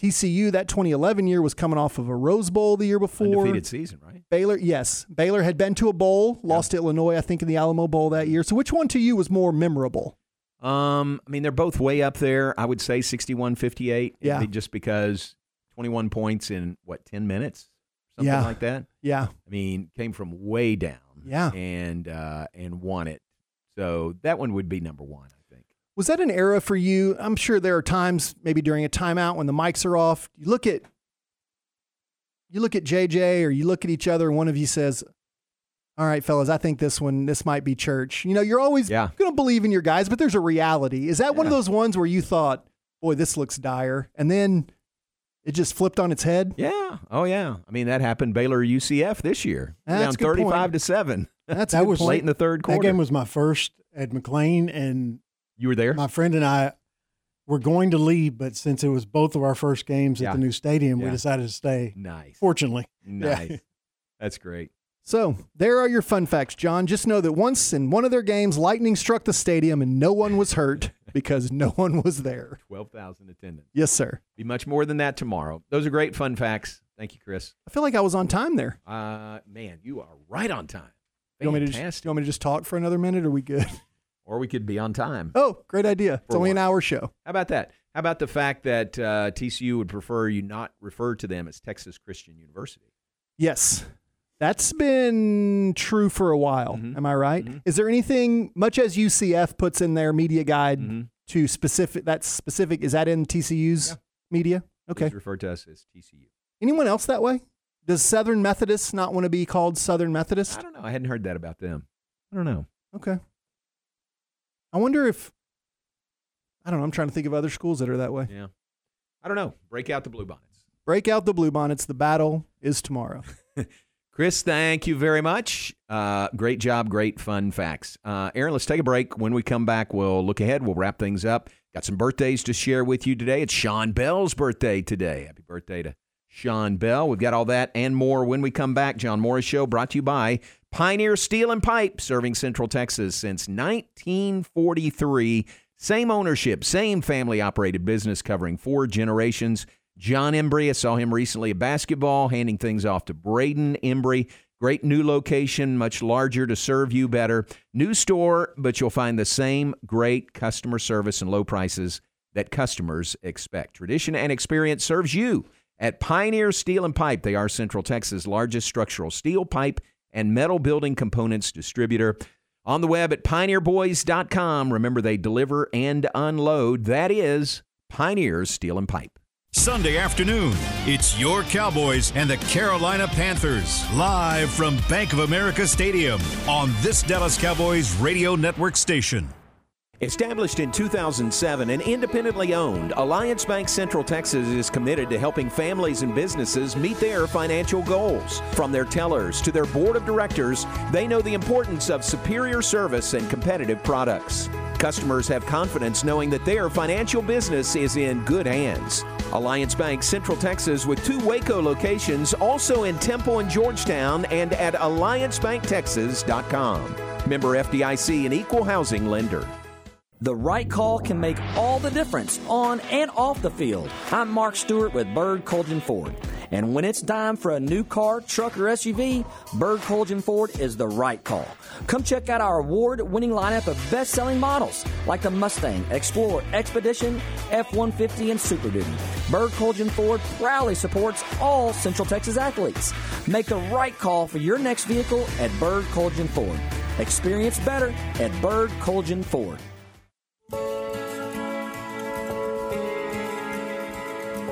TCU that 2011 year was coming off of a Rose Bowl the year before? Undefeated season, right? Baylor, yes. Baylor had been to a bowl, lost to Illinois, I think, in the Alamo Bowl that year. So which one to you was more memorable? Um, I mean, they're both way up there. I would say 61 58. Yeah. Just because 21 points in, what, 10 minutes? Something Yeah. like that. Yeah. I mean, came from way down. Yeah. And, uh, and won it. So that one would be number one. I think. Was that an era for you? I'm sure there are times, maybe during a timeout when the mics are off, you look at you look at JJ or you look at each other and one of you says, All right, fellas, I think this one, this might be church. You know, you're always gonna believe in your guys, but there's a reality. Is that one of those ones where you thought, boy, this looks dire, and then it just flipped on its head? Yeah. Oh, yeah. I mean, that happened Baylor UCF this year. That's down a good 35 point. to 7. That's that was late in the third quarter. That game was my first at McLane, and you were there. My friend and I were going to leave, but since it was both of our first games Yeah. at the new stadium, we decided to stay. Nice. Fortunately, Nice. Yeah. That's great. So there are your fun facts, John. Just know that once in one of their games, lightning struck the stadium and no one was hurt [laughs] because no one was there. 12,000 attendance. Yes, sir. Be much more than that tomorrow. Those are great fun facts. Thank you, Chris. I feel like I was on time there. Uh, man, you are right on time. You want, me to just, you want me to just talk for another minute? Or are we good? [laughs] Or we could be on time. Oh, great idea. It's For only an hour show. How about that? How about the fact that uh, TCU would prefer you not refer to them as Texas Christian University? Yes. That's been true for a while. Mm-hmm. Am I right? Is there anything, much as UCF puts in their media guide Mm-hmm. to specific, that's specific, is that in TCU's media? Okay. Please refer to us as TCU. Anyone else that way? Does Southern Methodists not want to be called Southern Methodist? I don't know. I hadn't heard that about them. I don't know. Okay. I wonder if, I don't know, I'm trying to think of other schools that are that way. Yeah. I don't know. Break out the blue bonnets. Break out the blue bonnets. The battle is tomorrow. [laughs] Chris, thank you very much. Uh, great job, great fun facts. Uh, Aaron, let's take a break. When we come back, we'll look ahead. We'll wrap things up. Got some birthdays to share with you today. It's Sean Bell's birthday today. Happy birthday to Sean Bell. We've got all that and more when we come back. John Morris Show brought to you by Pioneer Steel and Pipe, serving Central Texas since 1943. Same ownership, same family operated business covering four generations. John Embry, I saw him recently at basketball, handing things off to Braden Embry. Great new location, much larger to serve you better. New store, but you'll find the same great customer service and low prices that customers expect. Tradition and experience serves you at Pioneer Steel and Pipe. They are Central Texas' largest structural steel pipe and metal building components distributor. On the web at pioneerboys.com. Remember, they deliver and unload. That is Pioneer Steel and Pipe. Sunday afternoon, it's your Cowboys and the Carolina Panthers live from Bank of America Stadium on this Dallas Cowboys radio network station. Established in 2007 and independently owned, Alliance Bank Central Texas is committed to helping families and businesses meet their financial goals. From their tellers to their board of directors, they know the importance of superior service and competitive products. Customers have confidence knowing that their financial business is in good hands. Alliance Bank Central Texas with two Waco locations, also in Temple and Georgetown, and at alliancebanktexas.com. Member FDIC and equal housing lender. The right call can make all the difference on and off the field. I'm Mark Stewart with Bird Kultgen Ford. And when it's time for a new car, truck, or SUV, Bird Kultgen Ford is the right call. Come check out our award winning lineup of best selling models like the Mustang, Explorer, Expedition, F 150, and Super Duty. Bird Kultgen Ford proudly supports all Central Texas athletes. Make the right call for your next vehicle at Bird Kultgen Ford. Experience better at Bird Colgin Ford.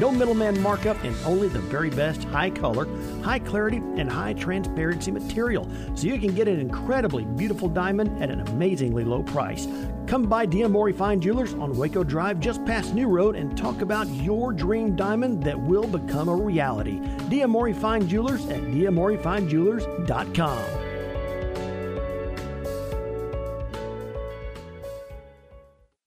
No middleman markup and only the very best high color, high clarity, and high transparency material. So you can get an incredibly beautiful diamond at an amazingly low price. Come by Diamore Fine Jewelers on Waco Drive just past New Road and talk about your dream diamond that will become a reality. Diamore Fine Jewelers at diamorefinejewelers.com.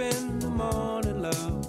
In the morning, love,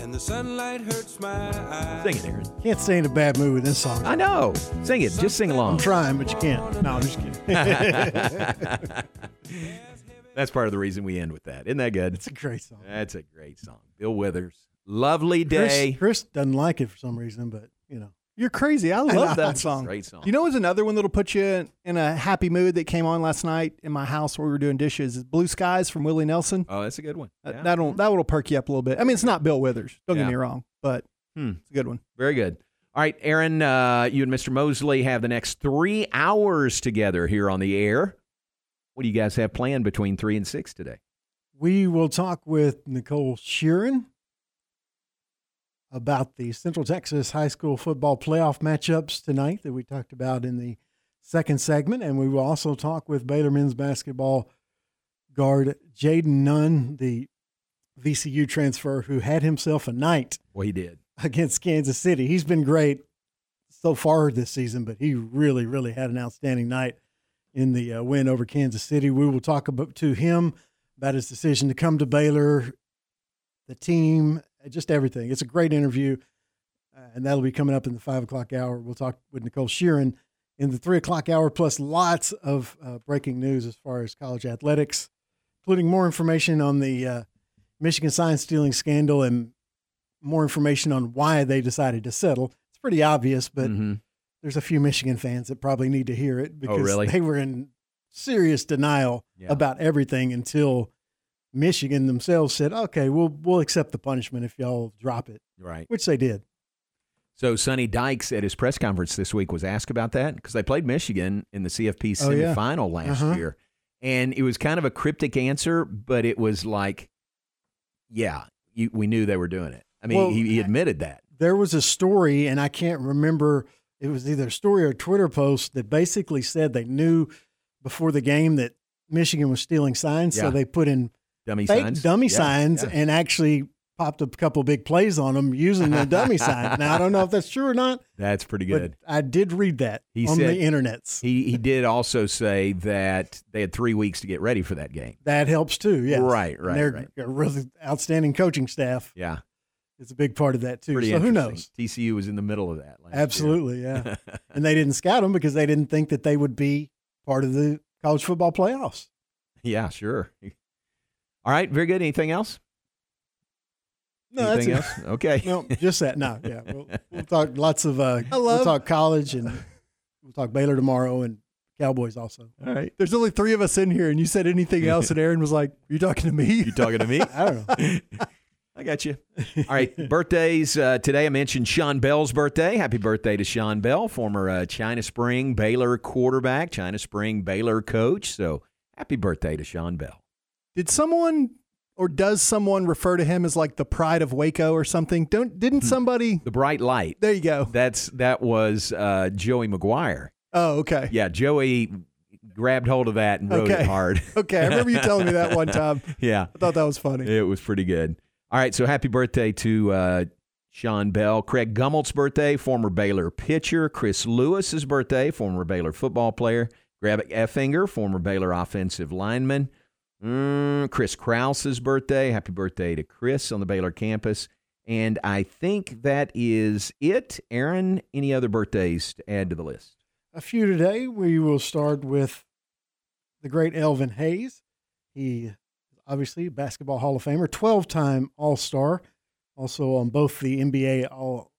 and the sunlight hurts my eyes. Sing it, Aaron. Can't stay in a bad mood with this song. I know. Sing it. Just sing along. I'm trying, but you can't. No, I'm just kidding. [laughs] [laughs] That's part of the reason we end with that. Isn't that good? It's a great song. That's a great song. Bill Withers. Lovely Chris, day. Chris doesn't like it for some reason, but you know. You're crazy. I love that song. Great song. You know, what's another one that'll put you in, in a happy mood that came on last night in my house where we were doing dishes? Is Blue Skies from Willie Nelson. Oh, that's a good one. That- Yeah. That'll that will perk you up a little bit. I mean, it's not Bill Withers. Don't Yeah. get me wrong, but Hmm. it's a good one. Very good. All right, Aaron, uh, you and Mr. Mosley have the next three hours together here on the air. What do you guys have planned between three and six today? We will talk with Nicole Sheeran about the Central Texas High School football playoff matchups tonight that we talked about in the second segment. And we will also talk with Baylor men's basketball guard Jayden Nunn, the VCU transfer who had himself a night Well, he did. against Kansas City. He's been great so far this season, but he really, really had an outstanding night in the uh, win over Kansas City. We will talk about to him about his decision to come to Baylor, the team, just everything. It's a great interview, uh, and that'll be coming up in the five o'clock hour. We'll talk with Nicole Sheeran in the three o'clock hour, plus lots of uh, breaking news as far as college athletics, including more information on the uh, Michigan science stealing scandal and more information on why they decided to settle. It's pretty obvious, but there's a few Michigan fans that probably need to hear it because really? they were in serious denial Yeah. about everything until Michigan themselves said, "Okay, we'll we'll accept the punishment if y'all drop it," Right. which they did. So Sonny Dykes at his press conference this week was asked about that because they played Michigan in the CFP Oh, yeah. semifinal last Uh-huh. year, and it was kind of a cryptic answer, but it was like, yeah, you, we knew they were doing it. I mean, Well, he, he admitted that. There was a story, and I can't remember. It was either a story or a Twitter post that basically said they knew before the game that Michigan was stealing signs, Yeah. so they put in Dummy fake signs? dummy Yeah, signs, yeah. and actually popped a couple big plays on them using the dummy [laughs] sign. Now I don't know if that's true or not. That's pretty but good. I did read that He on said the internets. He he did also say that they had three weeks to get ready for that game. That helps too. Yeah. Right, And right, They're right. a really outstanding coaching staff. Yeah, It's a big part of that too. pretty so who knows? TCU was in the middle of that. last year. Absolutely, yeah. [laughs] and they didn't scout them because they didn't think that they would be part of the college football playoffs. Yeah, sure. All right, very good. Anything else? No, Anything that's else? it. Okay. [laughs] No, just that. No, yeah. We'll, we'll talk lots of. Uh, I we'll talk college and [laughs] we'll talk Baylor tomorrow and Cowboys also. All right. There's only three of us in here, and you said anything [laughs] else, and Aaron was like, "Are you talking to me?" You talking to me? I don't know. I got you. All right, birthdays uh, today. I mentioned Sean Bell's birthday. Happy birthday to Sean Bell, former uh, China Spring Baylor quarterback, China Spring Baylor coach. So happy birthday to Sean Bell. Did someone or does someone refer to him as like the pride of Waco or something? Don't didn't somebody? The bright light. There you go. That's that was uh, Joey McGuire. Oh, okay. Yeah, Joey grabbed hold of that and rode Okay. it hard. [laughs] Okay, I remember you telling me that one time. [laughs] yeah, I thought that was funny. It was pretty good. All right, so happy birthday to uh, Sean Bell. Craig Gummelt's birthday, former Baylor pitcher. Chris Lewis's birthday, former Baylor football player. Grab Effinger, former Baylor offensive lineman. Mm, Chris Krause's birthday. Happy birthday to Chris on the Baylor campus. And I think that is it. Aaron, any other birthdays to add to the list? A few today. We will start with the great Elvin Hayes. He obviously basketball Hall of Famer, 12 time All Star, also on both the NBA All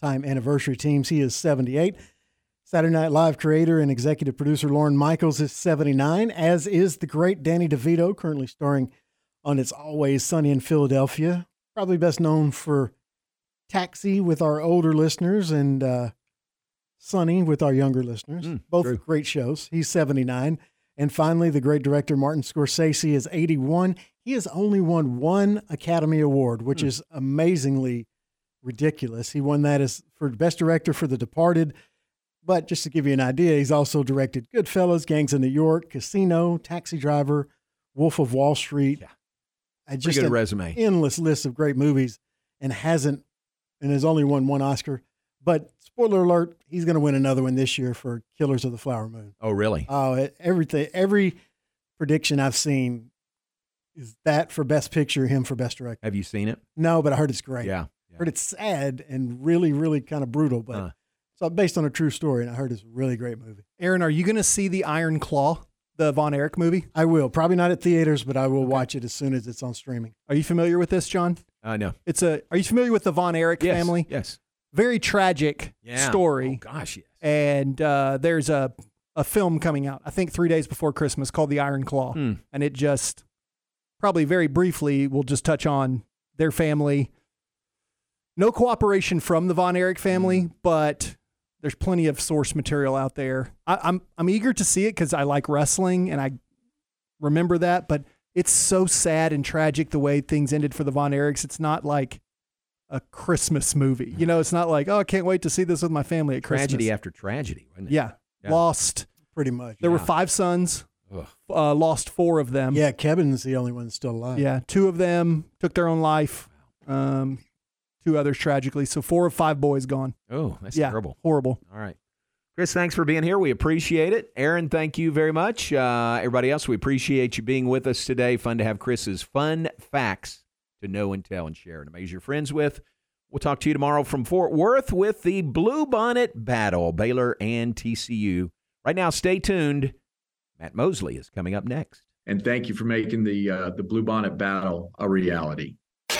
Time anniversary teams. He is 78. Saturday Night Live creator and executive producer Lorne Michaels is 79, as is the great Danny DeVito, currently starring on It's Always Sunny in Philadelphia. Probably best known for Taxi with our older listeners and uh, Sunny with our younger listeners. Both great shows. He's 79. And finally, the great director Martin Scorsese is 81. He has only won one Academy Award, which is amazingly ridiculous. He won that as for best director for The Departed. But just to give you an idea, he's also directed Goodfellas, Gangs of New York, Casino, Taxi Driver, Wolf of Wall Street. I just good resume. Endless list of great movies, and hasn't and has only won one Oscar. But spoiler alert, he's going to win another one this year for Killers of the Flower Moon. Oh, really? Oh, it- everything, every prediction I've seen is that for Best Picture, him for Best Director. Have you seen it? No, but I heard it's great. Yeah. Heard it's sad and really, really kind of brutal, but Huh. It's based on a true story, and I heard it's a really great movie. Aaron, are you going to see the Iron Claw, the Von Erich movie? I will. Probably not at theaters, but I will watch it as soon as it's on streaming. Are you familiar with this, John? Uh, no. It's a. Are you familiar with the Von Erich Yes, family? Yes. Very tragic Yeah. story. Oh, gosh, yes. And uh, there's a a film coming out. I think three days before Christmas called The Iron Claw, Hmm. and it just probably very briefly will just touch on their family. No cooperation from the Von Erich family, Hmm. but there's plenty of source material out there. I, I'm I'm eager to see it because I like wrestling and I remember that, but it's so sad and tragic the way things ended for the Von Erichs. It's not like a Christmas movie. You know, it's not like, oh, I can't wait to see this with my family at Christmas. Tragedy after tragedy, wasn't it? Yeah. Yeah. Lost. Pretty much. There were five sons. Uh, lost four of them. Yeah, Kevin's the only one still alive. Yeah. Two of them took their own life. Um, two others tragically. So four of five boys gone. Oh, that's yeah, terrible. Horrible. All right. Chris, thanks for being here. We appreciate it. Aaron, thank you very much. Uh, everybody else, we appreciate you being with us today. Fun to have Chris's fun facts to know and tell and share and amaze your friends with. We'll talk to you tomorrow from Fort Worth with the Blue Bonnet Battle, Baylor and TCU. Right now, stay tuned. Matt Mosley is coming up next. And thank you for making the uh, the Blue Bonnet battle a reality.